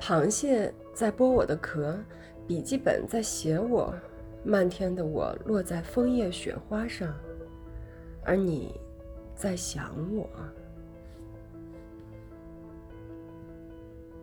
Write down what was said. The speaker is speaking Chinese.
螃蟹在剥我的壳笔记本在写我漫天的我落在枫叶雪花上。而你在想我。